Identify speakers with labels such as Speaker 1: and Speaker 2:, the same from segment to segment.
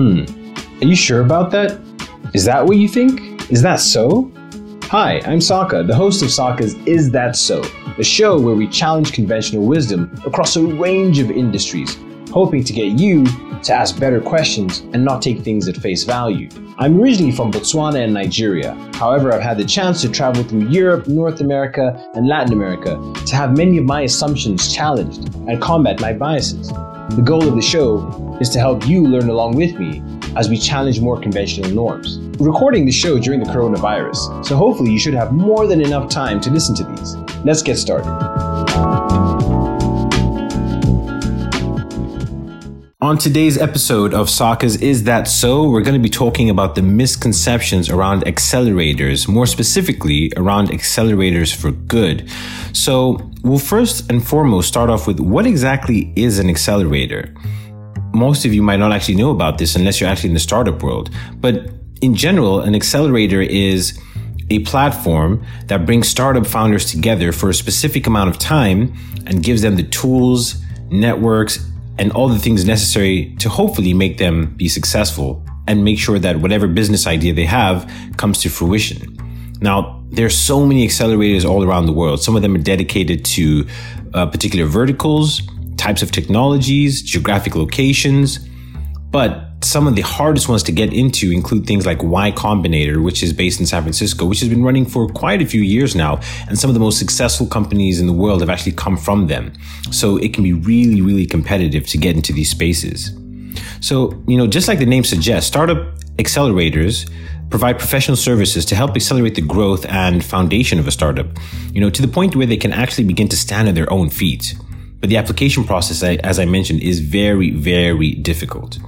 Speaker 1: Hmm. Are you sure about that? Is that what you think? Is that so? Hi, I'm Saka, the host of Saka's Is That So, a show where we challenge conventional wisdom across a range of industries, hoping to get you to ask better questions and not take things at face value. I'm originally from Botswana and Nigeria. However, I've had the chance to travel through Europe, North America, and Latin America to have many of my assumptions challenged and combat my biases. The goal of the show is to help you learn along with me as we challenge more conventional norms. Recording the show during the coronavirus, so hopefully you should have more than enough time to listen to these. Let's get started. On today's episode of Saka's Is That So, we're going to be talking about the misconceptions around accelerators, more specifically around accelerators for good. So, we'll first and foremost start off with what exactly is an accelerator? most of you might not actually know about this unless you're actually in the startup world. But in general, an accelerator is a platform that brings startup founders together for a specific amount of time and gives them the tools, networks, and all the things necessary to hopefully make them be successful and make sure that whatever business idea they have comes to fruition. Now, there's so many accelerators all around the world. Some of them are dedicated to uh, particular verticals types of technologies, geographic locations, but some of the hardest ones to get into include things like Y Combinator, which is based in San Francisco, which has been running for quite a few years now. And some of the most successful companies in the world have actually come from them. So it can be really, really competitive to get into these spaces. So, you know, just like the name suggests, startup accelerators provide professional services to help accelerate the growth and foundation of a startup, you know, to the point where they can actually begin to stand on their own feet. But the application process, as I mentioned, is very, very difficult.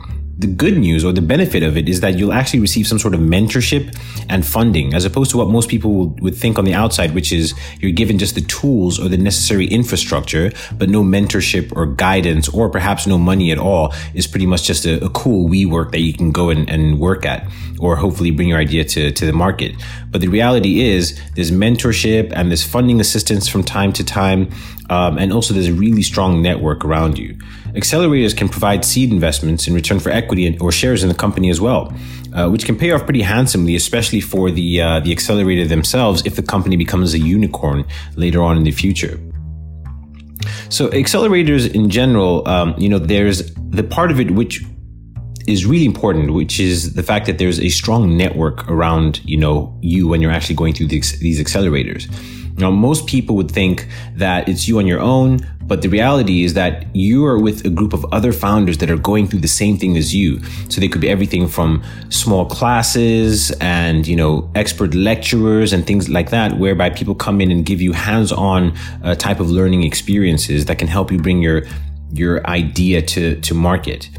Speaker 1: The good news or the benefit of it is that you'll actually receive some sort of mentorship and funding, as opposed to what most people would think on the outside, which is you're given just the tools or the necessary infrastructure, but no mentorship or guidance, or perhaps no money at all, is pretty much just a, a cool WeWork that you can go and, and work at, or hopefully bring your idea to, to the market. But the reality is there's mentorship and there's funding assistance from time to time, um, and also there's a really strong network around you. Accelerators can provide seed investments in return for equity or shares in the company as well, uh, which can pay off pretty handsomely, especially for the uh, the accelerator themselves if the company becomes a unicorn later on in the future. So accelerators in general, um, you know, there's the part of it which is really important, which is the fact that there's a strong network around, you know, you when you're actually going through these, these accelerators. Now, most people would think that it's you on your own, but the reality is that you are with a group of other founders that are going through the same thing as you. So they could be everything from small classes and, you know, expert lecturers and things like that, whereby people come in and give you hands-on uh, type of learning experiences that can help you bring your, your idea to, to market.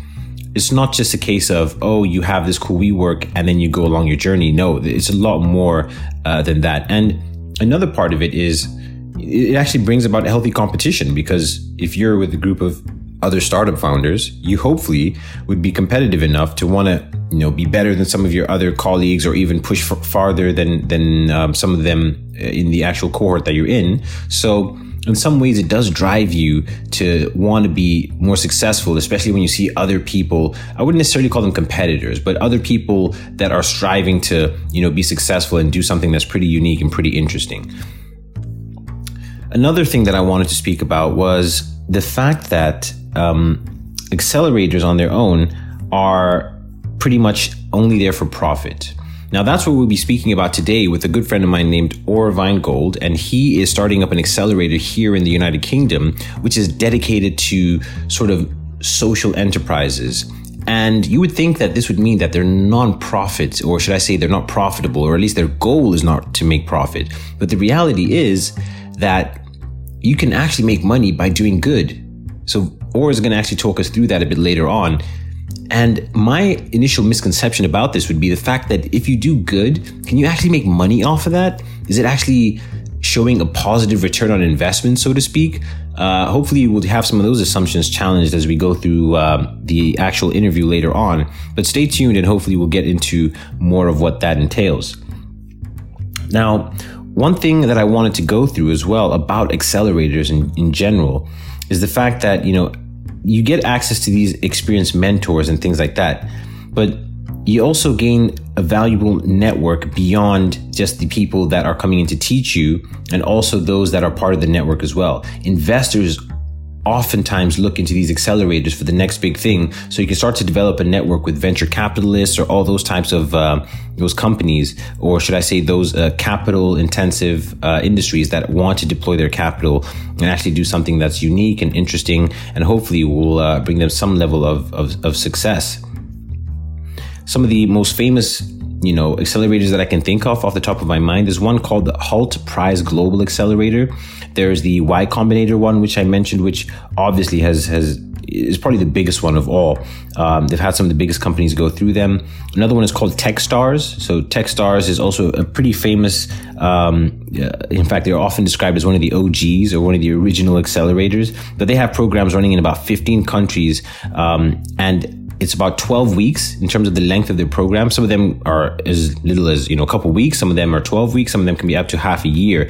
Speaker 1: It's not just a case of oh you have this cool WeWork and then you go along your journey. No it's a lot more uh, than that. And another part of it is it actually brings about healthy competition because if you're with a group of other startup founders, you hopefully would be competitive enough to want to, you know, be better than some of your other colleagues or even push farther than than um, some of them uh, in the actual cohort that you're in. So in some ways it does drive you to want to be more successful especially when you see other people i wouldn't necessarily call them competitors but other people that are striving to you know be successful and do something that's pretty unique and pretty interesting Another thing that I wanted to speak about was the fact that um, accelerators on their own are pretty much only there for profit. Now, that's what we'll be speaking about today with a good friend of mine named Orr Vinegold, and he is starting up an accelerator here in the United Kingdom, which is dedicated to sort of social enterprises. And you would think that this would mean that they're non-profit, or should I say they're not profitable, or at least their goal is not to make profit. But the reality is that you can actually make money by doing good. So Orr is going to actually talk us through that a bit later on. And my initial misconception about this would be the fact that if you do good, can you actually make money off of that? Is it actually showing a positive return on investment, so to speak? Uh, hopefully, we'll have some of those assumptions challenged as we go through um, the actual interview later on. But stay tuned, and hopefully, we'll get into more of what that entails. Now, one thing that I wanted to go through as well about accelerators in, in general is the fact that, you know, you get access to these experienced mentors and things like that. but you also gain a valuable network beyond just the people that are coming in to teach you and also those that are part of the network as well. Investors oftentimes look into these accelerators for the next big thing. So you can start to develop a network with venture capitalists or all those types of uh, those companies, or should I say, those uh, capital intensive uh, industries that want to deploy their capital and actually do something that's unique and interesting, and hopefully will uh, bring them some level of, of, of success. Some of the most famous you know, accelerators that I can think of off the top of my mind. There's one called the Hult Prize Global Accelerator. There's the Y Combinator one, which I mentioned, which obviously has has is probably the biggest one of all. Um, they've had some of the biggest companies go through them. Another one is called TechStars. So TechStars is also a pretty famous. Um, in fact, they're often described as one of the OGs or one of the original accelerators. But they have programs running in about 15 countries, um, and it's about 12 weeks in terms of the length of their program. Some of them are as little as, you know, a couple weeks. Some of them are 12 weeks. Some of them can be up to half a year.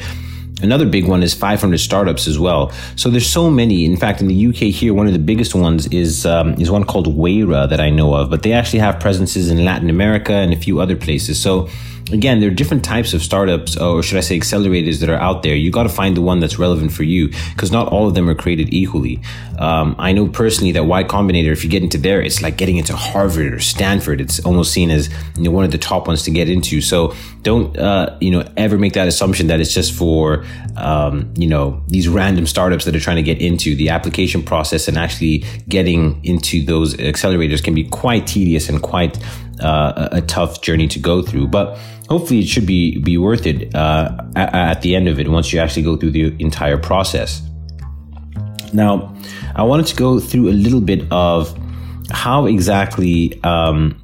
Speaker 1: Another big one is 500 startups as well. So there's so many. In fact, in the UK here, one of the biggest ones is um, is one called Wayra that I know of. But they actually have presences in Latin America and a few other places. So again, there are different types of startups, or should I say accelerators that are out there. You got to find the one that's relevant for you because not all of them are created equally. Um, I know personally that Y Combinator, if you get into there, it's like getting into Harvard or Stanford. It's almost seen as you know, one of the top ones to get into. So don't, uh, you know, ever make that assumption that it's just for, um, you know, these random startups that are trying to get into the application process and actually getting into those accelerators can be quite tedious and quite uh, a, tough journey to go through. But hopefully it should be be worth it uh, at, at, the end of it once you actually go through the entire process. Now, I wanted to go through a little bit of how exactly um,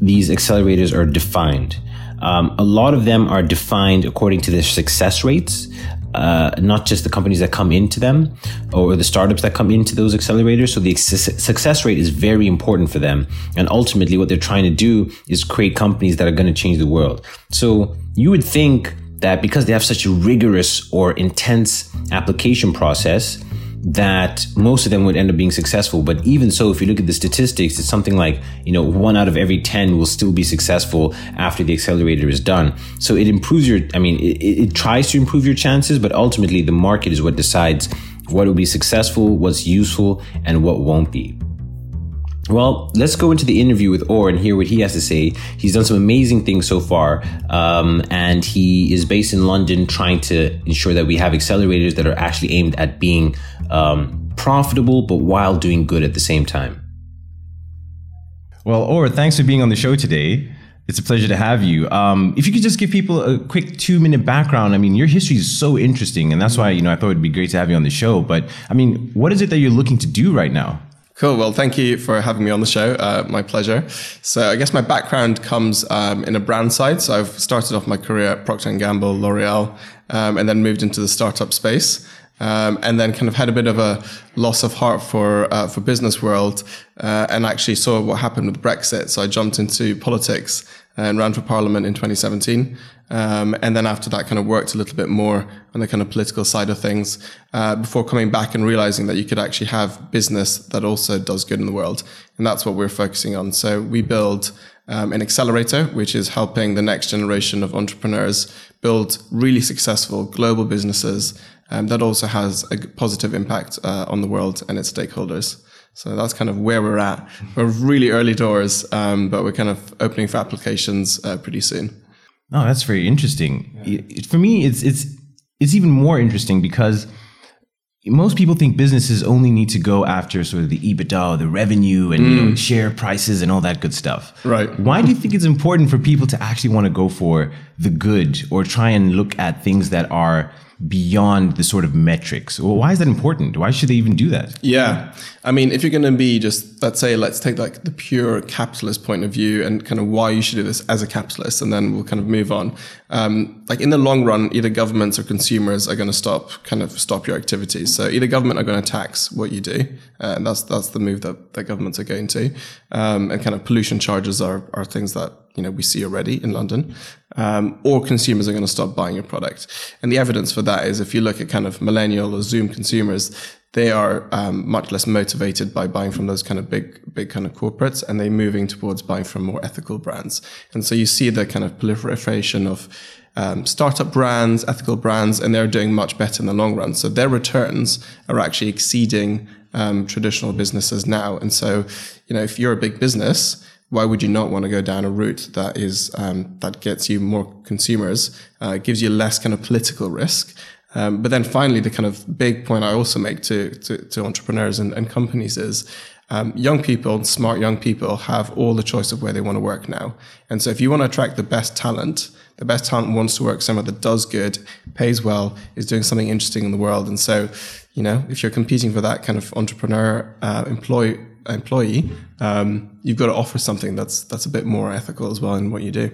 Speaker 1: these accelerators are defined. Um, a lot of them are defined according to their success rates uh, not just the companies that come into them or the startups that come into those accelerators. So the success rate is very important for them. And ultimately, what they're trying to do is create companies that are going to change the world. So you would think that because they have such a rigorous or intense application process, that most of them would end up being successful. But even so, if you look at the statistics, it's something like, you know, one out of every 10 will still be successful after the accelerator is done. So it improves your, I mean, it, it tries to improve your chances, but ultimately the market is what decides what will be successful, what's useful, and what won't be. Well, let's go into the interview with Orr and hear what he has to say. He's done some amazing things so far, um, and he is based in London, trying to ensure that we have accelerators that are actually aimed at being um, profitable, but while doing good at the same time.
Speaker 2: Well, Orr, thanks for being on the show today. It's a pleasure to have you. Um, if you could just give people a quick two minute background, I mean, your history is so interesting, and that's why you know I thought it'd be great to have you on the show. But I mean, what is it that you're looking to do right now?
Speaker 3: Cool. Well, thank you for having me on the show. Uh, my pleasure. So, I guess my background comes um, in a brand side. So, I've started off my career at Procter and Gamble, L'Oreal, um, and then moved into the startup space. Um, and then kind of had a bit of a loss of heart for uh, for business world, uh, and actually saw what happened with Brexit. So I jumped into politics and ran for parliament in 2017. Um, and then after that, kind of worked a little bit more on the kind of political side of things uh, before coming back and realizing that you could actually have business that also does good in the world. And that's what we're focusing on. So we build um, an accelerator, which is helping the next generation of entrepreneurs build really successful global businesses um, that also has a positive impact uh, on the world and its stakeholders. So that's kind of where we're at. We're really early doors, um, but we're kind of opening for applications uh, pretty soon.
Speaker 2: Oh, that's very interesting. Yeah. For me, it's it's it's even more interesting because most people think businesses only need to go after sort of the EBITDA, the revenue, and mm. you know, mm. share prices and all that good stuff.
Speaker 3: Right.
Speaker 2: Why do you think it's important for people to actually want to go for the good or try and look at things that are beyond the sort of metrics? Well, why is that important? Why should they even do that?
Speaker 3: Yeah. I mean, if you're going to be just, let's say, let's take like the pure capitalist point of view and kind of why you should do this as a capitalist, and then we'll kind of move on. Um, like in the long run, either governments or consumers are going to stop, kind of stop your activities. So either government are going to tax what you do, uh, and that's that's the move that, that governments are going to, um, and kind of pollution charges are are things that you know we see already in London, um, or consumers are going to stop buying your product. And the evidence for that is if you look at kind of millennial or Zoom consumers, they are um, much less motivated by buying from those kind of big, big kind of corporates, and they're moving towards buying from more ethical brands. And so you see the kind of proliferation of um, startup brands, ethical brands, and they're doing much better in the long run. So their returns are actually exceeding um, traditional businesses now. And so, you know, if you're a big business, why would you not want to go down a route that is um, that gets you more consumers, uh, gives you less kind of political risk? Um, but then finally, the kind of big point I also make to to, to entrepreneurs and, and, companies is um, young people, smart young people, have all the choice of where they want to work now. And so, if you want to attract the best talent, the best talent wants to work somewhere that does good, pays well, is doing something interesting in the world. And so, you know, if you're competing for that kind of entrepreneur uh, employee employee, um, you've got to offer something that's that's a bit more ethical as well in what you do.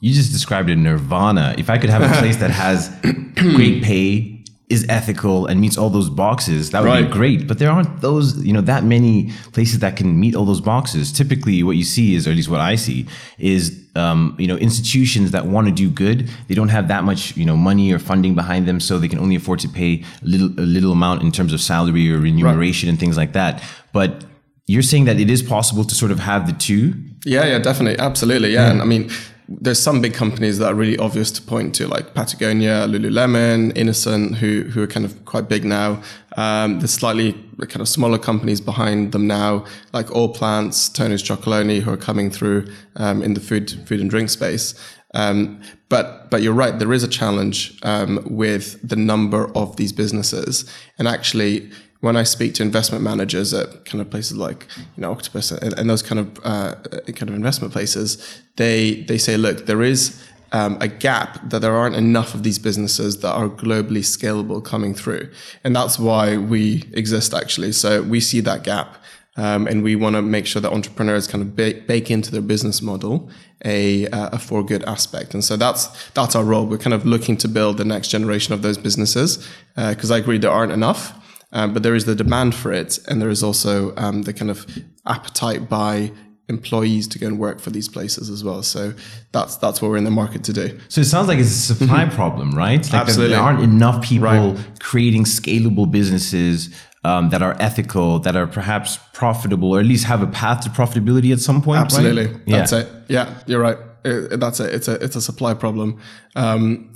Speaker 1: You just described a nirvana. If I could have a place that has great pay, is ethical and meets all those boxes, that would right. be great. But there aren't those, you know, that many places that can meet all those boxes. Typically, what you see is, or at least what I see, is um, you know institutions that want to do good. They don't have that much, you know, money or funding behind them, so they can only afford to pay a little a little amount in terms of salary or remuneration right. and things like that. But you're saying that it is possible to sort of have the two.
Speaker 3: Yeah, yeah, definitely, absolutely, yeah. And I mean, there's some big companies that are really obvious to point to, like Patagonia, Lululemon, Innocent, who who are kind of quite big now. Um, there's slightly kind of smaller companies behind them now, like All Plants, Tony's Chocolonely, who are coming through um, in the food food and drink space. Um, but but you're right, there is a challenge um, with the number of these businesses, and actually when I speak to investment managers at kind of places like you know Octopus and, and those kind of uh, kind of investment places, they they say, look, there is um, a gap that there aren't enough of these businesses that are globally scalable coming through, and that's why we exist actually. So we see that gap. Um, and we want to make sure that entrepreneurs kind of bake, bake into their business model a, uh, a for good aspect. And so that's that's our role. We're kind of looking to build the next generation of those businesses because uh, I agree there aren't enough. Um, but there is the demand for it, and there is also um, the kind of appetite by employees to go and work for these places as well. So that's that's what we're in the market to do.
Speaker 1: So it sounds like it's a supply mm-hmm. problem, right? Like
Speaker 3: Absolutely.
Speaker 1: There aren't enough people right. creating scalable businesses um, that are ethical, that are perhaps profitable, or at least have a path to profitability at some point.
Speaker 3: Absolutely,
Speaker 1: right?
Speaker 3: that's yeah. it. Yeah, you're right. It, that's it. It's a it's a supply problem. Um,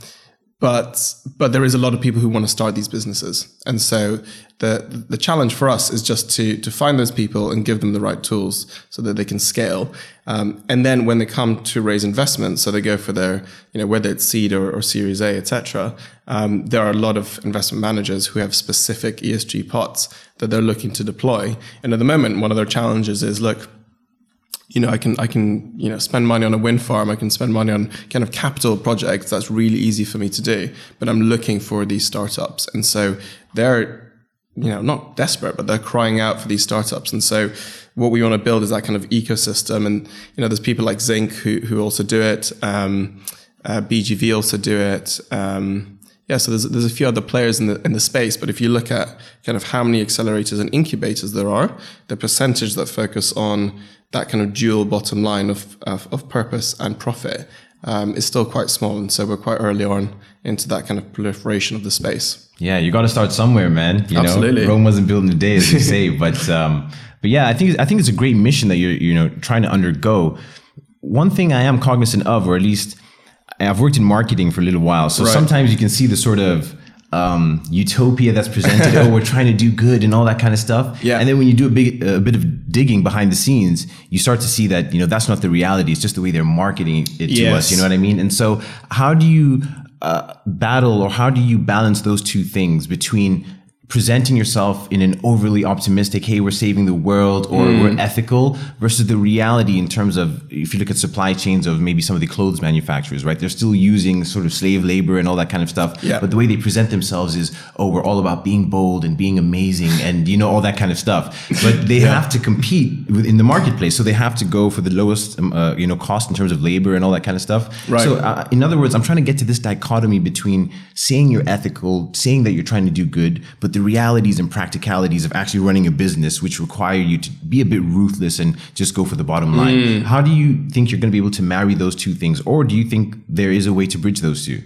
Speaker 3: but but there is a lot of people who want to start these businesses. And so the the challenge for us is just to to find those people and give them the right tools so that they can scale. Um, and then when they come to raise investment so they go for their you know whether it's seed or, or series a etc um, there are a lot of investment managers who have specific esg pots that they're looking to deploy. And at the moment one of their challenges is look you know, I can I can you know spend money on a wind farm. I can spend money on kind of capital projects. That's really easy for me to do. But I'm looking for these startups, and so they're you know not desperate, but they're crying out for these startups. And so what we want to build is that kind of ecosystem. And you know, there's people like Zinc who who also do it. Um, uh, BGV also do it. Um, yeah, so there's there's a few other players in the in the space, but if you look at kind of how many accelerators and incubators there are, the percentage that focus on that kind of dual bottom line of, of, of purpose and profit um, is still quite small. And so we're quite early on into that kind of proliferation of the space.
Speaker 1: Yeah, you got to start somewhere, man. You
Speaker 3: Absolutely.
Speaker 1: know, Rome wasn't built in a day, as they say. but um, but yeah, I think I think it's a great mission that you're you know trying to undergo. One thing I am cognizant of, or at least I've worked in marketing for a little while, so right. sometimes you can see the sort of um, utopia that's presented. oh, we're trying to do good and all that kind of stuff.
Speaker 3: Yeah.
Speaker 1: And then when you do a big a bit of digging behind the scenes, you start to see that you know that's not the reality. It's just the way they're marketing it yes. to us. You know what I mean? And so, how do you uh, battle or how do you balance those two things between presenting yourself in an overly optimistic, hey, we're saving the world or mm. we're ethical versus the reality in terms of, if you look at supply chains of maybe some of the clothes manufacturers, right? They're still using sort of slave labor and all that kind of stuff.
Speaker 3: Yeah.
Speaker 1: But the way they present themselves is, oh, we're all about being bold and being amazing and, you know, all that kind of stuff. But they yeah. have to compete in the marketplace. So they have to go for the lowest, um, uh, you know, cost in terms of labor and all that kind of stuff.
Speaker 3: Right.
Speaker 1: So uh, in other words, I'm trying to get to this dichotomy between saying you're ethical, saying that you're trying to do good, but the realities and practicalities of actually running a business, which require you to be a bit ruthless and just go for the bottom line.
Speaker 3: Mm.
Speaker 1: How do you think you're going to be able to marry those two things, or do you think there is a way to bridge those two?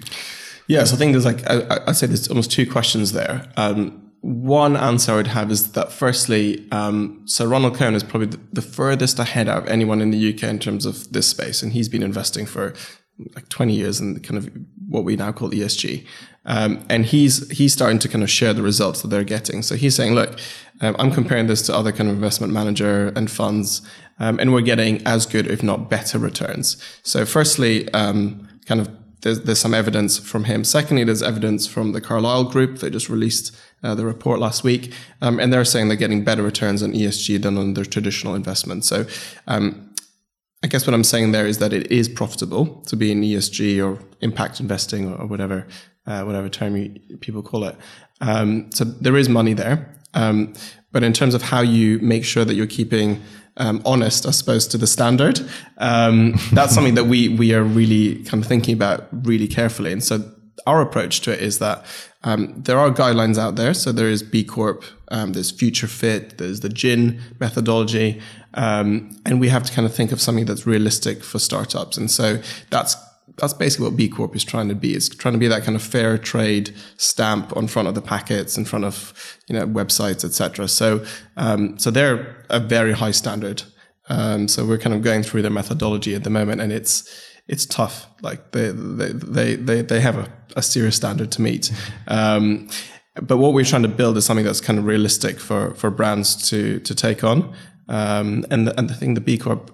Speaker 3: Yeah, so I think there's like I, I'd say there's almost two questions there. Um, one answer I would have is that firstly, um, so Ronald Cohen is probably the, the furthest ahead of anyone in the UK in terms of this space, and he's been investing for like 20 years in kind of what we now call ESG. Um, and he's he's starting to kind of share the results that they're getting. So he's saying, look, um, I'm comparing this to other kind of investment manager and funds, um, and we're getting as good, if not better, returns. So firstly, um, kind of there's, there's some evidence from him. Secondly, there's evidence from the Carlyle Group. They just released uh, the report last week, um, and they're saying they're getting better returns on ESG than on their traditional investments. So, um, I guess what I'm saying there is that it is profitable to be in ESG or impact investing or, or whatever uh, whatever term you, people call it. Um, so there is money there, um, but in terms of how you make sure that you're keeping um, honest, I suppose, to the standard. Um, that's something that we we are really kind of thinking about really carefully. And so our approach to it is that um, there are guidelines out there. So there is B Corp, um, there's Future Fit, there's the GIIN methodology, um, and we have to kind of think of something that's realistic for startups. And so that's that's basically what B Corp is trying to be. It's trying to be that kind of fair trade stamp on front of the packets, in front of you know websites, etc. So um, so they're a very high standard. Um, so we're kind of going through their methodology at the moment, and it's it's tough. Like they they they they, they have a, a serious standard to meet. Um, but what we're trying to build is something that's kind of realistic for for brands to to take on. Um, and the, and the thing the B Corp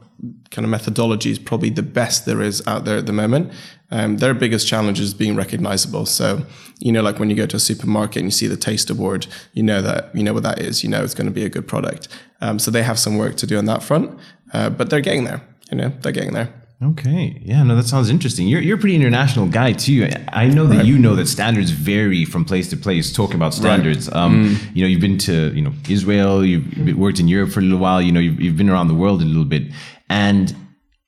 Speaker 3: kind of methodology is probably the best there is out there at the moment. Um, their biggest challenge is being recognizable. So, you know, like when you go to a supermarket and you see the taste award, you know that, you know what that is, you know it's going to be a good product. Um, so they have some work to do on that front, uh, but they're getting there, you know, they're getting there.
Speaker 1: Okay. Yeah, no, that sounds interesting. You're, you're a pretty international guy too. I know that right. you know that standards vary from place to place. Talking about standards, right. um, mm. you know, you've been to, you know, Israel, you've worked in Europe for a little while, you know, you've, you've been around the world a little bit. And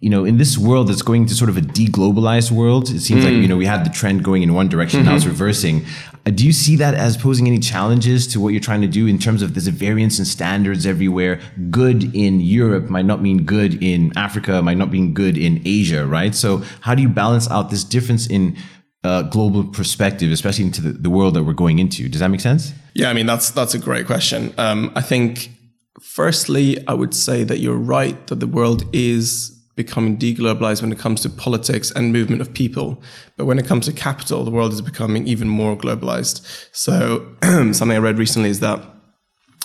Speaker 1: you know, in this world that's going to sort of a deglobalized world, it seems mm. like, you know, we had the trend going in one direction, mm-hmm. now it's mm-hmm. reversing. Uh, do you see that as posing any challenges to what you're trying to do in terms of there's a variance in standards everywhere? Good in Europe might not mean good in Africa, might not mean good in Asia, right? So how do you balance out this difference in uh, global perspective, especially into the, the world that we're going into? Does that make sense?
Speaker 3: Yeah, I mean, that's, that's a great question. Um, I think Firstly, I would say that you're right that the world is becoming deglobalized when it comes to politics and movement of people. But when it comes to capital, the world is becoming even more globalized. So something I read recently is that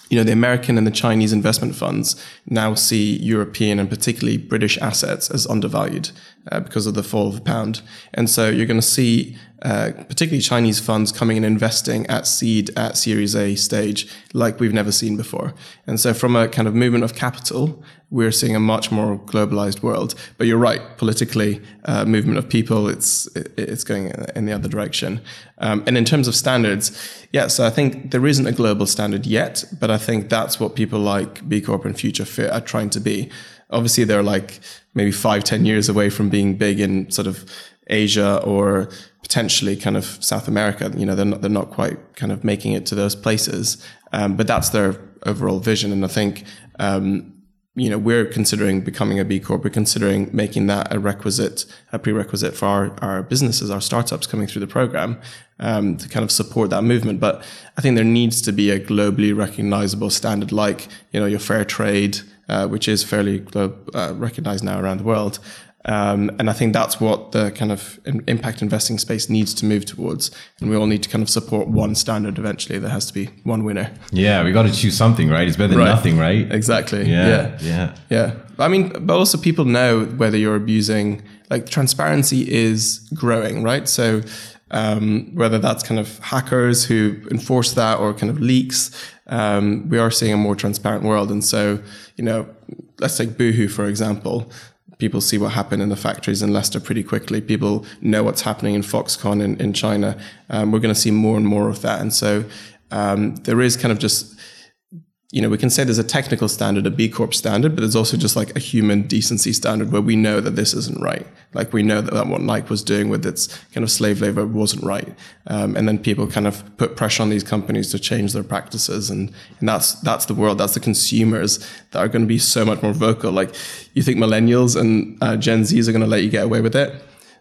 Speaker 3: you know, the American and the Chinese investment funds now see European and particularly British assets as undervalued uh, because of the fall of the pound. And so you're going to see uh, particularly Chinese funds coming and investing at seed, at Series A stage, like we've never seen before. And so, from a kind of movement of capital, we're seeing a much more globalized world. But you're right, politically, uh, movement of people, it's it's going in the other direction. Um, and in terms of standards, yeah, so I think there isn't a global standard yet, but I think that's what people like B Corp and Future Fit are trying to be. Obviously, they're like maybe five, ten years away from being big in sort of Asia or potentially kind of South America. You know, they're not, they're not quite kind of making it to those places. Um, but that's their overall vision. And I think, um, you know, we're considering becoming a B Corp. We're considering making that a requisite, a prerequisite for our, our businesses, our startups coming through the program, um, to kind of support that movement. But I think there needs to be a globally recognizable standard like, you know, your fair trade, uh, which is fairly uh, recognized now around the world. Um, and I think that's what the kind of impact investing space needs to move towards. And we all need to kind of support one standard eventually. There has to be one winner.
Speaker 1: Yeah, we got to choose something, right? It's better than right. nothing, right?
Speaker 3: Exactly.
Speaker 1: Yeah, yeah. Yeah.
Speaker 3: Yeah. I mean, but also people know whether you're abusing, like transparency is growing, right? So, um, whether that's kind of hackers who enforce that or kind of leaks, um, we are seeing a more transparent world. And so, you know, let's take Boohoo, for example people see what happened in the factories in Leicester pretty quickly. People know what's happening in Foxconn in, in China. Um, we're going to see more and more of that. And so um, there is kind of just you know, we can say there's a technical standard, a B Corp standard, but there's also just like a human decency standard where we know that this isn't right. Like we know that, that what Nike was doing with its kind of slave labor wasn't right. Um, and then people kind of put pressure on these companies to change their practices. And, and that's, that's the world. That's the consumers that are going to be so much more vocal. Like you think millennials and uh, Gen Zs are going to let you get away with it?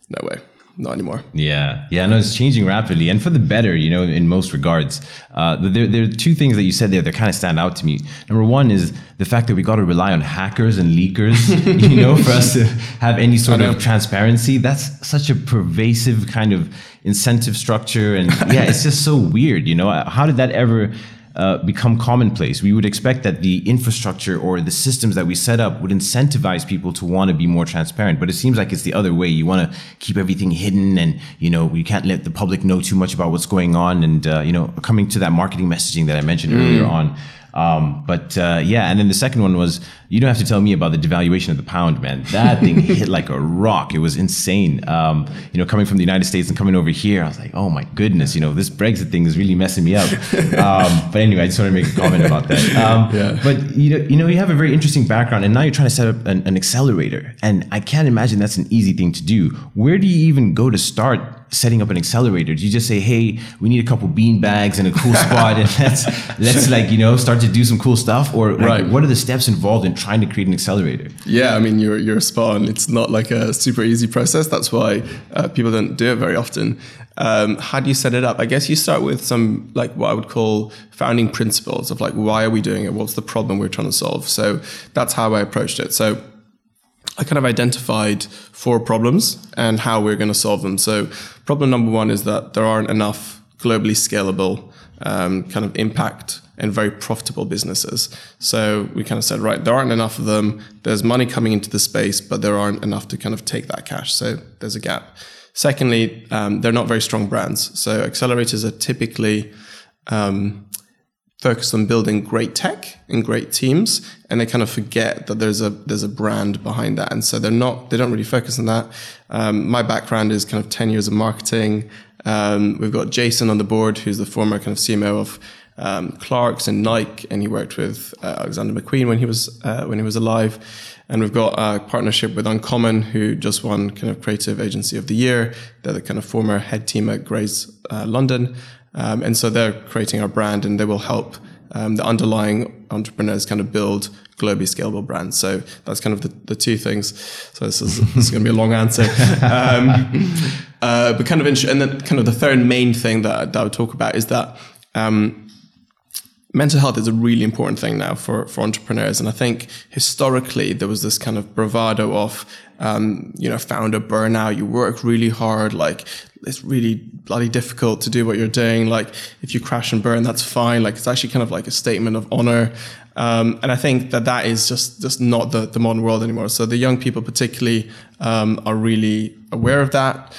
Speaker 3: No way not anymore.
Speaker 1: Yeah, yeah, no, it's changing rapidly and for the better, you know, in most regards. Uh, there, there are two things that you said there that kind of stand out to me. Number one is the fact that we got to rely on hackers and leakers, you know, for us to have any sort of transparency. That's such a pervasive kind of incentive structure, and yeah, it's just so weird, you know. How did that ever? Uh, become commonplace. We would expect that the infrastructure or the systems that we set up would incentivize people to want to be more transparent. But it seems like it's the other way. You want to keep everything hidden, and you know you can't let the public know too much about what's going on. And uh, you know, coming to that marketing messaging that I mentioned mm. earlier on. Um, but uh, yeah, and then the second one was you don't have to tell me about the devaluation of the pound, man. That thing hit like a rock. It was insane. Um, you know, coming from the United States and coming over here, I was like, oh my goodness, you know, this Brexit thing is really messing me up. Um, but anyway, I just wanted to make a comment about that. Um, yeah. But you know, you know, you have a very interesting background, and now you're trying to set up an, an accelerator, and I can't imagine that's an easy thing to do. Where do you even go to start? Setting up an accelerator? Do you just say, "Hey, we need a couple bean bags and a cool spot, and let's let's like you know start to do some cool stuff?" Or like, right. what are the steps involved in trying to create an accelerator?
Speaker 3: Yeah, I mean, you're you're spot on. It's not like a super easy process. That's why uh, people don't do it very often. Um, how do you set it up? I guess you start with some like what I would call founding principles of like why are we doing it? What's the problem we're trying to solve? So that's how I approached it. So I kind of identified four problems and how we're going to solve them. So, problem number one is that there aren't enough globally scalable um, kind of impact and very profitable businesses. So we kind of said, right, there aren't enough of them. There's money coming into the space, but there aren't enough to kind of take that cash. So there's a gap. Secondly, um, they're not very strong brands. So accelerators are typically um, focused on building great tech and great teams and they kind of forget that there's a there's a brand behind that. And so they're not they don't really focus on that. Um, my background is kind of 10 years of marketing. Um, we've got jason on the board who's the former kind of cmo of um, clarks and nike and he worked with uh, alexander mcqueen when he was uh, when he was alive. And we've got a partnership with uncommon who just won kind of creative agency of the year. They're the kind of former head team at grace uh, london um, and so they're creating our brand and they will help um, the underlying entrepreneurs kind of build globally scalable brands. So that's kind of the, the two things. So this is, this is going to be a long answer. Um, uh, but kind of, int- and then kind of the third main thing that, that I would talk about is that um, mental health is a really important thing now for, for entrepreneurs. And I think historically there was this kind of bravado of, um, you know, founder burnout. You work really hard. Like it's really bloody difficult to do what you're doing. Like if you crash and burn, that's fine. Like it's actually kind of like a statement of honor. Um, and I think that that is just, just not the, the modern world anymore. So the young people particularly, um, are really aware of that.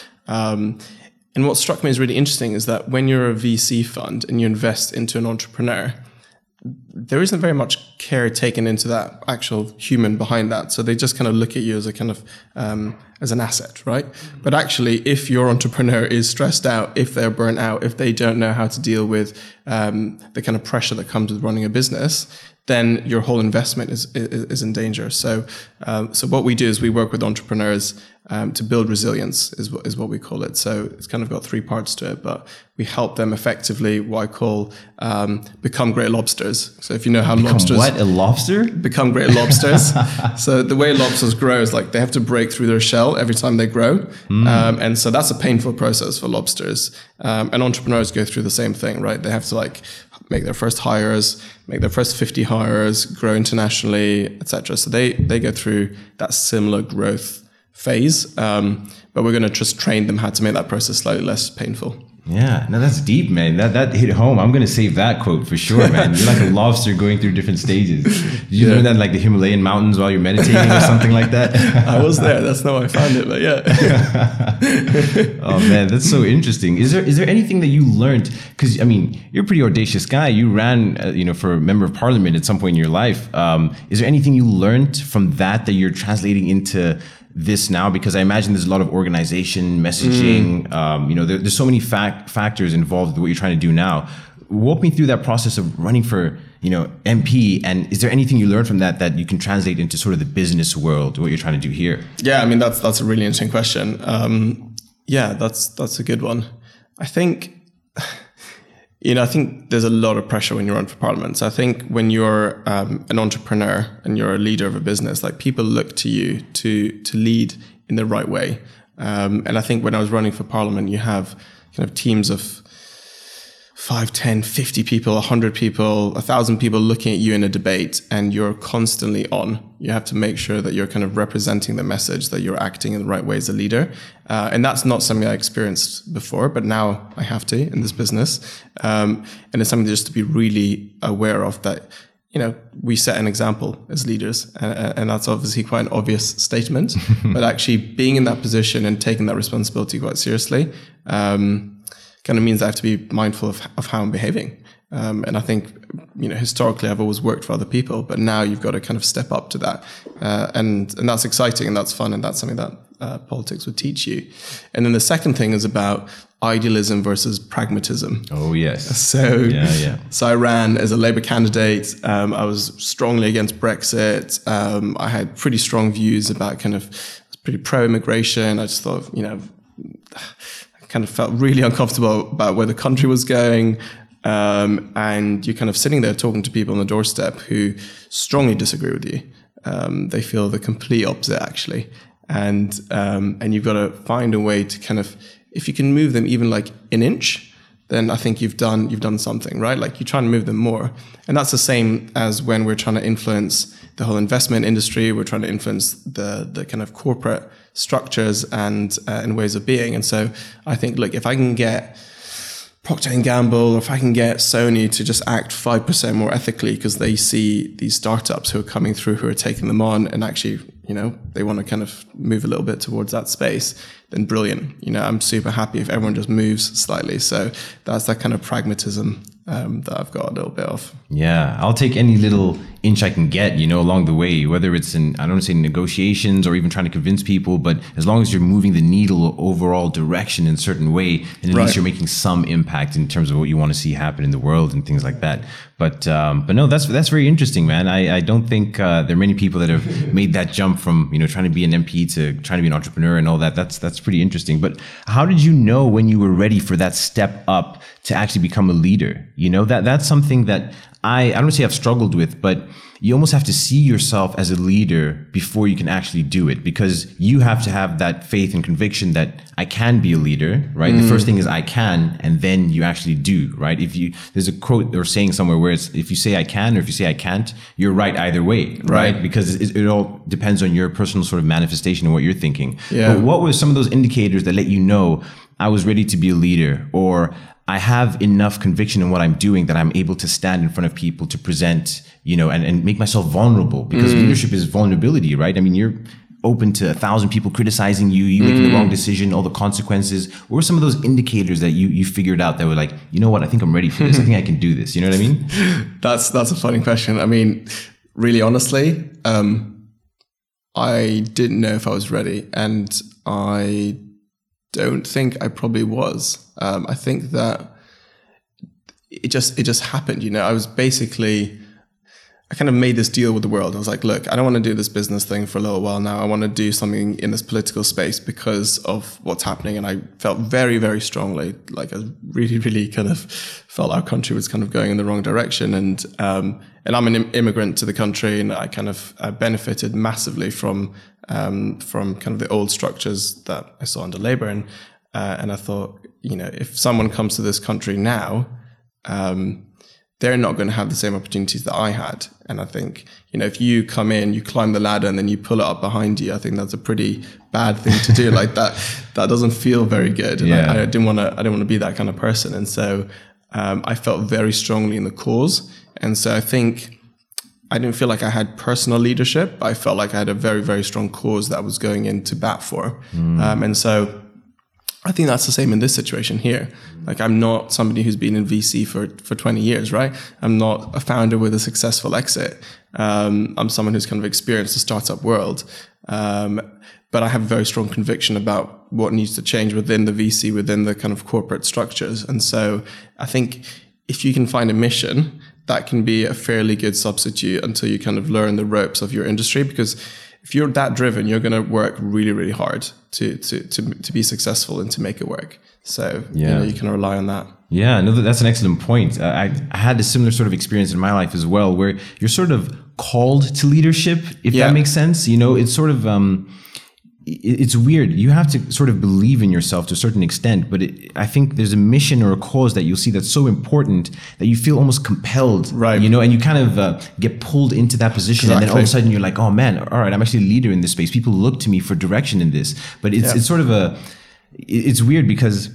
Speaker 3: And what struck me as really interesting is that when you're a VC fund and you invest into an entrepreneur, there isn't very much care taken into that actual human behind that. So they just kind of look at you as a kind of um, as an asset, right? But actually, if your entrepreneur is stressed out, if they're burnt out, if they don't know how to deal with um, the kind of pressure that comes with running a business, then your whole investment is is, is in danger. So, um, so what we do is we work with entrepreneurs um, to build resilience, is what is what we call it. So it's kind of got three parts to it, but we help them effectively what I call um, become great lobsters. So if you know how
Speaker 1: become
Speaker 3: lobsters
Speaker 1: what a lobster
Speaker 3: become great lobsters. so the way lobsters grow is like they have to break through their shell every time they grow, mm. um, and so that's a painful process for lobsters. Um, and entrepreneurs go through the same thing, right? They have to like make their first hires, make their first 50 hires, grow internationally, etc. So they they go through that similar growth phase, um, but we're going to just train them how to make that process slightly less painful.
Speaker 1: Yeah, no, that's deep, man. That that hit home. I'm gonna save that quote for sure, man. You're like a lobster going through different stages. Did you yeah. learn that like the Himalayan mountains while you're meditating or something like that?
Speaker 3: I was there. That's not how I found it, but
Speaker 1: yeah. oh man, that's so interesting. Is there is there anything that you learned? Because I mean, you're a pretty audacious guy. You ran, uh, you know, for a member of parliament at some point in your life. Um, is there anything you learned from that that you're translating into this now because I imagine there's a lot of organization, messaging. Mm. Um, you know, there, there's so many fact, factors involved with what you're trying to do now. Walk me through that process of running for you know, MP. And is there anything you learned from that that you can translate into sort of the business world, what you're trying to do here?
Speaker 3: Yeah, I mean that's that's a really interesting question. Um, yeah, that's that's a good one. I think you know, I think there's a lot of pressure when you run for parliament. So I think when you're um, an entrepreneur and you're a leader of a business, like people look to you to to lead in the right way. Um, and I think when I was running for parliament, you have kind of teams of 5, 10, 50 people, 100 people, 1,000 people looking at you in a debate, and you're constantly on. You have to make sure that you're kind of representing the message, that you're acting in the right way as a leader. Uh, and that's not something I experienced before, but now I have to in this business. Um, and it's something just to be really aware of that you know, we set an example as leaders, and, and, that's obviously quite an obvious statement. but actually, being in that position and taking that responsibility quite seriously, um, kind of means I have to be mindful of, of how I'm behaving. Um, and I think, you know, historically I've always worked for other people, but now you've got to kind of step up to that. Uh, and, and that's exciting and that's fun. And that's something that uh, politics would teach you. And then the second thing is about idealism versus pragmatism.
Speaker 1: Oh, yes.
Speaker 3: So, yeah, yeah. so I ran as a Labour candidate. Um, I was strongly against Brexit. Um, I had pretty strong views about kind of, pretty pro immigration. I just thought, you know, kind of felt really uncomfortable about where the country was going. Um, and you're kind of sitting there talking to people on the doorstep who strongly disagree with you. Um, they feel the complete opposite, actually. And, um, and you've got to find a way to kind of, if you can move them even like an inch, then I think you've done, you've done something, right? Like you try and move them more. And that's the same as when we're trying to influence the whole investment industry. We're trying to influence the, the kind of corporate structures and uh, and ways of being. And so I think, look, if I can get Procter and Gamble, or if I can get Sony to just act five percent more ethically because they see these startups who are coming through, who are taking them on, and actually, you know, they want to kind of move a little bit towards that space, then brilliant. You know, I'm super happy if everyone just moves slightly. So that's that kind of pragmatism um, that I've got a little bit of.
Speaker 1: Yeah, I'll take any little inch I can get, you know, along the way, whether it's in, I don't want to say negotiations or even trying to convince people, but as long as you're moving the needle overall direction in a certain way, and at right. least you're making some impact in terms of what you want to see happen in the world and things like that. But um, but no, that's that's very interesting, man. I, I don't think uh, there are many people that have made that jump from you know trying to be an MP to trying to be an entrepreneur and all that. That's that's pretty interesting. But how did you know when you were ready for that step up to actually become a leader? You know that that's something that I I don't say I've struggled with, but you almost have to see yourself as a leader before you can actually do it because you have to have that faith and conviction that I can be a leader, right? Mm. The first thing is I can, and then you actually do, right? If you, there's a quote or saying somewhere where it's, if you say I can or if you say I can't, you're right either way, right? right? Because it, it, all depends on your personal sort of manifestation and what you're thinking. Yeah. But what were some of those indicators that let you know I was ready to be a leader or I have enough conviction in what I'm doing that I'm able to stand in front of people to present, you know, and, and make myself vulnerable because mm. leadership is vulnerability, right? I mean, you're open to a thousand people criticizing you, you making mm. the wrong mm. decision, all the consequences. What were some of those indicators that you you figured out that were like, you know what, I think I'm ready for this. I think I can do this. You know what I mean?
Speaker 3: that's that's a funny question. I mean, really honestly, um, I didn't know if I was ready, and I don't think I probably was. Um, I think that it just it just happened. You know, I was basically I kind of made this deal with the world. I was like, look, I don't want to do this business thing for a little while now. I want to do something in this political space because of what's happening. And I felt very, very strongly, like I really, really kind of felt our country was kind of going in the wrong direction. And um, and I'm an immigrant to the country, and I kind of I benefited massively from um, from kind of the old structures that I saw under Labour. And, uh, and I thought, you know, if someone comes to this country now, um, they're not going to have the same opportunities that I had. And I think, you know, if you come in, you climb the ladder and then you pull it up behind you, I think that's a pretty bad thing to do. like that, that doesn't feel very good. And yeah. I, I, didn't want to, I didn't want to be that kind of person. And so, um, I felt very strongly in the cause. And so I think, I didn't feel like I had personal leadership. I felt like I had a very, very strong cause that I was going into bat for. Mm. Um, and so I think that's the same in this situation here. Like I'm not somebody who's been in VC for, for 20 years, right? I'm not a founder with a successful exit. Um, I'm someone who's kind of experienced the startup world. Um, but I have a very strong conviction about what needs to change within the VC, within the kind of corporate structures. And so I think if you can find a mission that can be a fairly good substitute until you kind of learn the ropes of your industry. Because if you're that driven, you're going to work really, really hard to, to, to, to be successful and to make it work. So, yeah. you know, you can rely on that.
Speaker 1: Yeah, no, that's an excellent point. Uh, I, I had a similar sort of experience in my life as well, where you're sort of called to leadership, if yeah. that makes sense. You know, it's sort of, um, it's weird. You have to sort of believe in yourself to a certain extent, but it, I think there's a mission or a cause that you'll see that's so important that you feel almost compelled,
Speaker 3: right?
Speaker 1: You know, and you kind of uh, get pulled into that position, exactly. and then all of a sudden you're like, oh man, all right, I'm actually a leader in this space. People look to me for direction in this, but it's yeah. it's sort of a it's weird because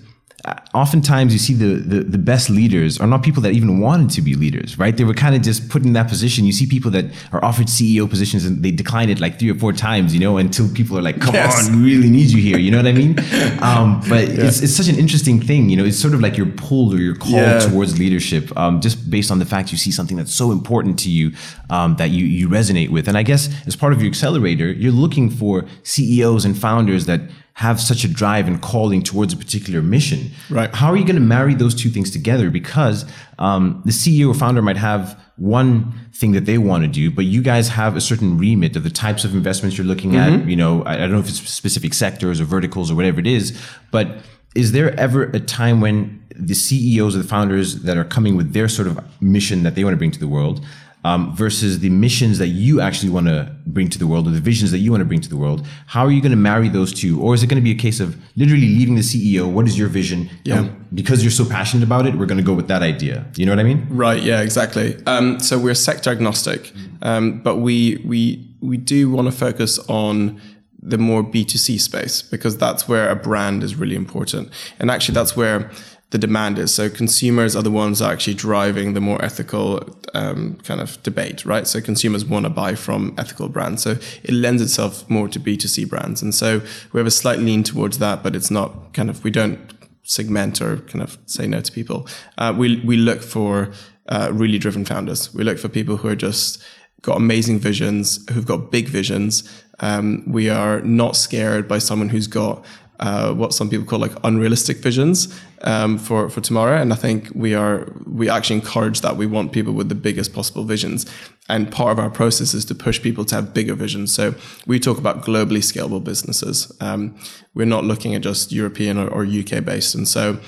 Speaker 1: oftentimes you see the, the, the best leaders are not people that even wanted to be leaders, right? They were kind of just put in that position. You see people that are offered CEO positions and they decline it like three or four times, you know, until people are like, come yes. on, we really need you here. You know what I mean? Um, but yeah. it's, it's such an interesting thing, you know, it's sort of like you're pulled or you're called yeah. towards leadership um, just based on the fact you see something that's so important to you um, that you, you resonate with. And I guess as part of your accelerator, you're looking for CEOs and founders that have such a drive and calling towards a particular mission.
Speaker 3: Right.
Speaker 1: How are you going to marry those two things together? Because um, the CEO or founder might have one thing that they want to do, but you guys have a certain remit of the types of investments you're looking mm-hmm. at. You know, I, I don't know if it's specific sectors or verticals or whatever it is, but is there ever a time when the CEOs or the founders that are coming with their sort of mission that they want to bring to the world um, versus the missions that you actually want to bring to the world or the visions that you want to bring to the world. How are you going to marry those two? Or is it going to be a case of literally leaving the CEO? What is your vision?
Speaker 3: Yeah. And
Speaker 1: because you're so passionate about it, we're going to go with that idea. You know what I mean?
Speaker 3: Right. Yeah, exactly. Um, so we're sector agnostic, um, but we, we, we do want to focus on the more B2C space because that's where a brand is really important. And actually, that's where the demand is. So consumers are the ones actually driving the more ethical um, kind of debate, right? So consumers want to buy from ethical brands. So it lends itself more to B2C brands. And so we have a slight lean towards that, but it's not kind of, we don't segment or kind of say no to people. Uh, we, we look for uh, really driven founders. We look for people who are just got amazing visions, who've got big visions. Um, we are not scared by someone who's got uh, what some people call like unrealistic visions um, for for tomorrow. And I think we are we actually encourage that. We want people with the biggest possible visions. And part of our process is to push people to have bigger visions. So we talk about globally scalable businesses. Um, we're not looking at just European or, or UK based. And so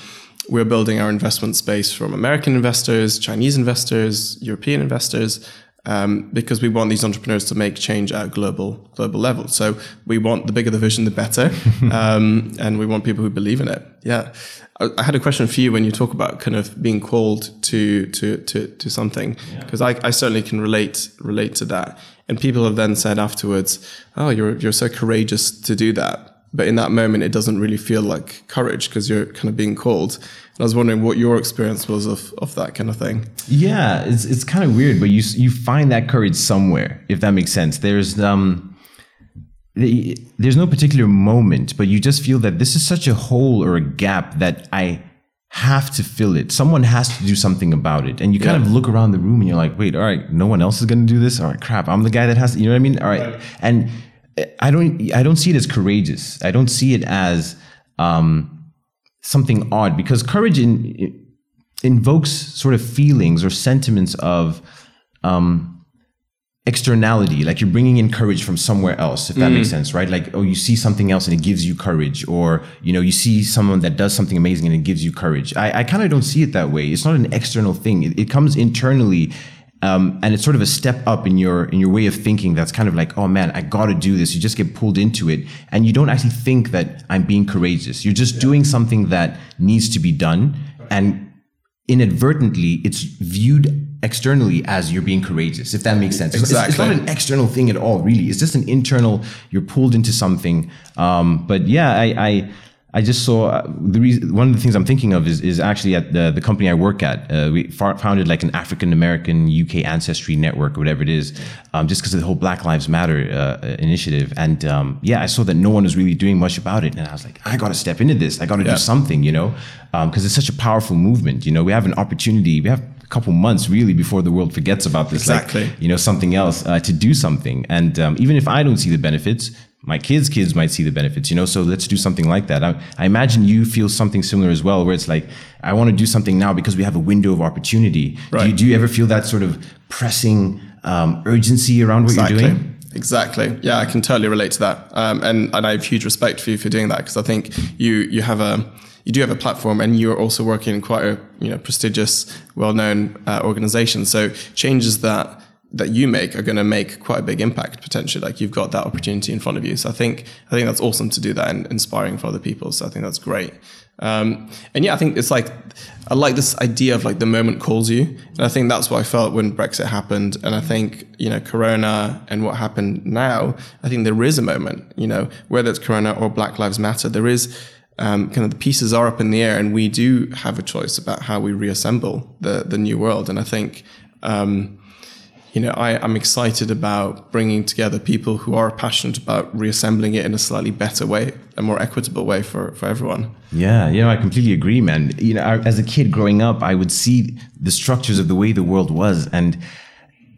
Speaker 3: we're building our investment space from American investors, Chinese investors, European investors, um, because we want these entrepreneurs to make change at a global global level. So we want the bigger the vision, the better, um, and we want people who believe in it. Yeah, I, I, had a question for you when you talk about kind of being called to to to, to something because yeah. I, I certainly can relate relate to that. And people have then said afterwards, "Oh, you're you're so courageous to do that." But in that moment, it doesn't really feel like courage because you're kind of being called. And I was wondering what your experience was of, of that kind of thing.
Speaker 1: Yeah, it's, it's kind of weird, but you, you find that courage somewhere, if that makes sense. There's, um, there's no particular moment, but you just feel that this is such a hole or a gap that I have to fill it. Someone has to do something about it. And you kind yeah. of look around the room and you're like, wait, all right, no one else is going to do this. All right, crap. I'm the guy that has to, you know what I mean? All right. right. And I don't I don't see it as courageous. I don't see it as um, something odd because courage in, invokes sort of feelings or sentiments of um, externality, like you're bringing in courage from somewhere else, if that mm. makes sense, right? Like, oh, you see something else and it gives you courage, or you know, you see someone that does something amazing and it gives you courage. I, I kind of don't see it that way. It's not an external thing. It, it comes internally um, and it's sort of a step up in your in your way of thinking that's kind of like oh man i gotta do this. You just get pulled into it and you don't actually think that i'm being courageous. You're just yeah. doing something that needs to be done. And inadvertently it's viewed externally as you're being courageous if that makes sense.
Speaker 3: Exactly.
Speaker 1: it's, it's not an external thing at all really. It's just an internal you're pulled into something. Um, but yeah i, I I just saw uh, the reason, one of the things I'm thinking of is, is actually at the, the company I work at. Uh, we founded like an African American UK ancestry network or whatever it is, um, just because of the whole Black Lives Matter uh, initiative. And um, yeah, I saw that no one was really doing much about it. And I was like, I got to step into this. I got to yeah. do something, you know, because um, it's such a powerful movement. You know, we have an opportunity. We have a couple months really before the world forgets about this.
Speaker 3: Exactly.
Speaker 1: Like, you know, something else uh, to do something. And um, even if I don't see the benefits, my kids' kids might see the benefits, you know. So let's do something like that. I, I imagine you feel something similar as well, where it's like, I want to do something now because we have a window of opportunity.
Speaker 3: Right.
Speaker 1: Do, you, do you ever feel that sort of pressing um, urgency around what
Speaker 3: exactly.
Speaker 1: you're doing?
Speaker 3: Exactly. Yeah, I can totally relate to that. Um, and, and I have huge respect for you for doing that because I think you, you have a, you do have a platform and you're also working in quite a, you know, prestigious, well-known uh, organization. So changes that, that you make are going to make quite a big impact potentially. Like you've got that opportunity in front of you. So I think, I think that's awesome to do that and inspiring for other people. So I think that's great. Um, and yeah, I think it's like, I like this idea of like the moment calls you. And I think that's what I felt when Brexit happened. And I think, you know, Corona and what happened now, I think there is a moment, you know, whether it's Corona or Black Lives Matter, there is um, kind of the pieces are up in the air and we do have a choice about how we reassemble the, the new world. And I think, um, you know, I, I'm excited about bringing together people who are passionate about reassembling it in a slightly better way, a more equitable way for, for everyone.
Speaker 1: Yeah, you know, I completely agree, man. You know, I, as a kid growing up, I would see the structures of the way the world was. And,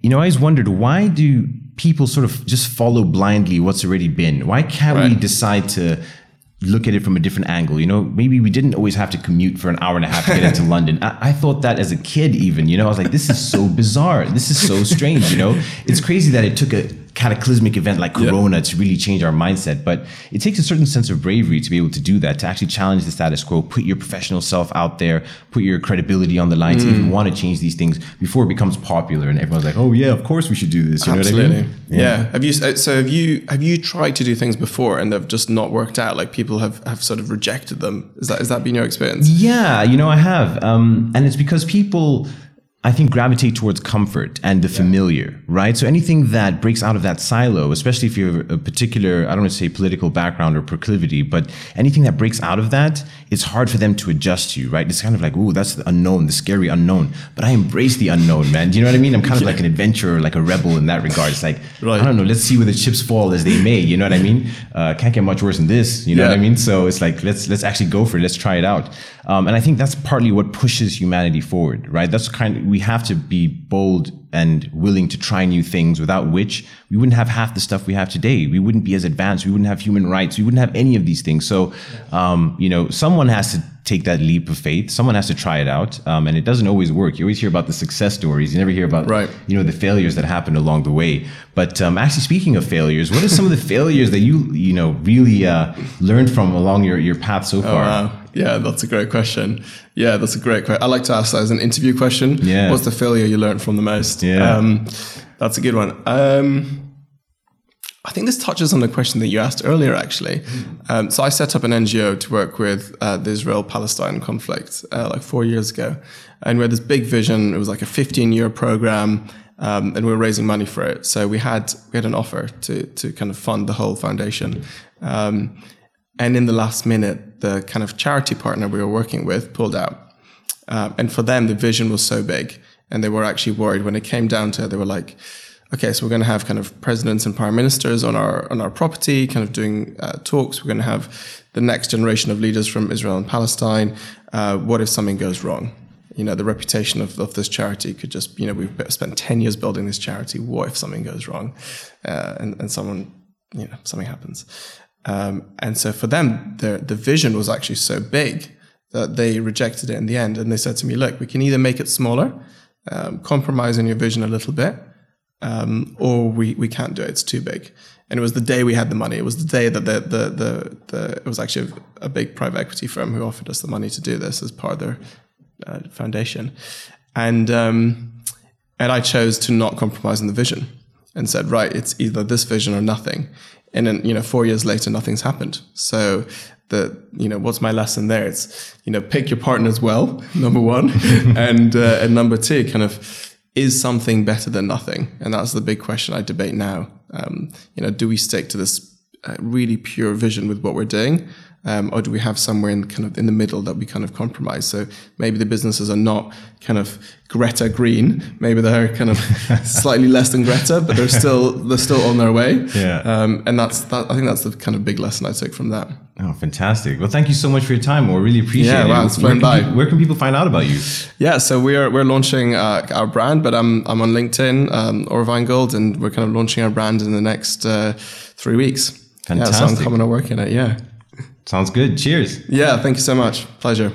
Speaker 1: you know, I always wondered why do people sort of just follow blindly what's already been? Why can't we decide to look at it from a different angle. You know, maybe we didn't always have to commute for an hour and a half to get into London. I, I thought that as a kid, even, you know, I was like, this is so bizarre. This is so strange, you know? It's crazy that it took a cataclysmic event like Corona to really change our mindset. But it takes a certain sense of bravery to be able to do that, to actually challenge the status quo, put your professional self out there, put your credibility on the line to even want to change these things before it becomes popular and everyone's like, oh yeah, of course we should do this. You know
Speaker 3: Absolutely.
Speaker 1: what I mean?
Speaker 3: Yeah. Have you so have you have you tried to do things before and they've just not worked out? Like people have, have sort of rejected them. Is that has that been your experience?
Speaker 1: Yeah, you know, I have. Um, and it's because people, I think, gravitate towards comfort and the familiar, right? So anything that breaks out of that silo, especially if you have a particular, I don't want to say political background or proclivity, but anything that breaks out of that, it's hard for them to adjust to, right? It's kind of like, ooh, that's the unknown, the scary unknown. But I embrace the unknown, man. Do you know what I mean? I'm kind of like an adventurer, like a rebel in that regard. It's like,
Speaker 3: Right.
Speaker 1: I don't know, let's see where the chips fall as they may. You know what I mean? Uh, can't get much worse than this. You know what I mean? So it's like let's let's actually go for it. Let's try it out. Um, and I think that's partly what pushes humanity forward, right? That's kind of we have to be bold and willing to try new things. Without which we wouldn't have half the stuff we have today. We wouldn't be as advanced. We wouldn't have human rights. We wouldn't have any of these things. So, um, you know, someone has to take that leap of faith. Someone has to try it out, um, and it doesn't always work. You always hear about the success stories. You never hear about
Speaker 3: Right.
Speaker 1: you know the failures that happened along the way. But um, actually, speaking of failures, what are some of the failures that you you know really uh, learned from along your your path so far?
Speaker 3: Wow. Yeah, that's a great question. Yeah, that's a great question. I like to ask that as an interview question.
Speaker 1: Yeah.
Speaker 3: What's the failure you learned from the most?
Speaker 1: Yeah.
Speaker 3: Um, that's a good one. Um, I think this touches on the question that you asked earlier, actually. Um, so I set up an NGO to work with uh, the Israel-Palestine conflict uh, like four years ago, and we had this big vision. It was like a 15-year program, um, and we were raising money for it. So we had we had an offer to to kind of fund the whole foundation. Um, and in the last minute, the kind of charity partner we were working with pulled out. Um, and for them, the vision was so big, and they were actually worried when it came down to it. They were like, "Okay, so we're going to have kind of presidents and prime ministers on our on our property, kind of doing uh, talks. We're going to have the next generation of leaders from Israel and Palestine. Uh, what if something goes wrong? You know, the reputation of, of this charity could just, you know, we've spent ten years building this charity. What if something goes wrong, uh, and and someone, you know, something happens?" Um, and so for them, the the vision was actually so big that they rejected it in the end. And they said to me, "Look, we can either make it smaller, um, your vision a little bit, um, or we we can't do it. It's too big." And it was the day we had the money. It was the day that the the the, the it was actually a, a big private equity firm who offered us the money to do this as part of their uh, foundation, and um, and I chose to not compromise on the vision and said, right, it's either this vision or nothing. And then, you know, four years later, nothing's happened. So the, you know, what's my lesson there? It's, you know, pick your partners well, number one. and, uh, and number two, kind of, is something better than nothing? And that's the big question I debate now. Um, you know, do we stick to this uh, really pure vision with what we're doing? Um, or do we have somewhere in kind of in the middle that we kind of compromise? So maybe the businesses are not kind of Greta Green. Maybe they're kind of slightly less than Greta, but they're still they're still on their way.
Speaker 1: Yeah.
Speaker 3: Um, and that's that. I think that's the kind of big lesson I took from that.
Speaker 1: Oh, fantastic! Well, thank you so much for your time. We really appreciate
Speaker 3: Yeah,
Speaker 1: it.
Speaker 3: wow, it's
Speaker 1: where,
Speaker 3: flown
Speaker 1: can
Speaker 3: by.
Speaker 1: where can people find out about you?
Speaker 3: Yeah, so we're we're launching uh, our brand, but I'm I'm on LinkedIn um, or Gold, and we're kind of launching our brand in the next uh, three weeks. Fantastic. Yeah, so I'm coming to work in it. Yeah.
Speaker 1: Sounds good. Cheers.
Speaker 3: Yeah. Thank you so much. Pleasure.